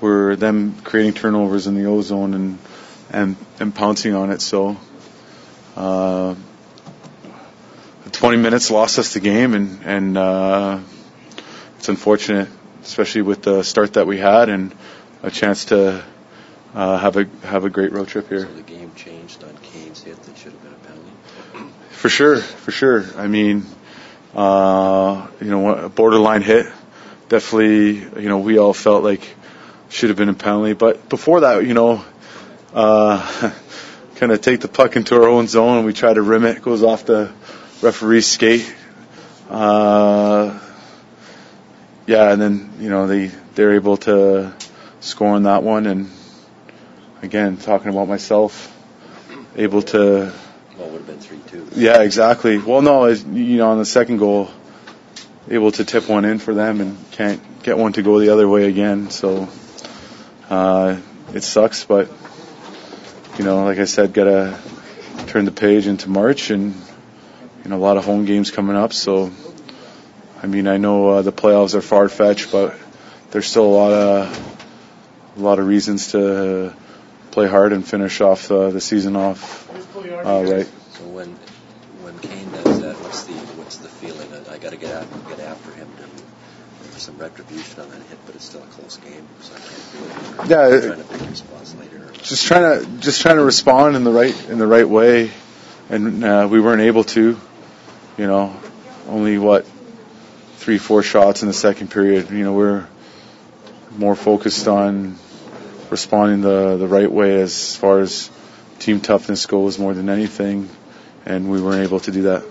were them creating turnovers in the ozone and and and pouncing on it. So, uh, 20 minutes lost us the game, and and uh, it's unfortunate, especially with the start that we had and a chance to uh, have a have a great road trip here. So the game changed on Kane's hit that should have been a penalty. For sure, for sure. I mean, uh, you know, a borderline hit. Definitely, you know, we all felt like should have been a penalty. But before that, you know, uh, kind of take the puck into our own zone and we try to rim it. It goes off the referee's skate. Uh, yeah, and then you know they they're able to score on that one. And again, talking about myself, able to Well, would have been 3 2. yeah, exactly. Well, no, as, you know, on the second goal, able to tip one in for them and can't get one to go the other way again. So uh, it sucks, but you know, like I said, gotta turn the page into March and you know a lot of home games coming up. So I mean, I know uh, the playoffs are far fetched, but there's still a lot of a lot of reasons to play hard and finish off uh, the season off uh, right. So when when Kane does that, what's the what's the feeling? I, got to get after, get after him to for some retribution on that hit, but it's still a close game, so I can't do it. Or Yeah, it- trying to pick your spots later. Just trying to just trying to respond in the right in the right way, and uh, we weren't able to. You know, only what three four shots in the second period. You know, we're more focused on responding the the right way as far as team toughness goes more than anything, and we weren't able to do that.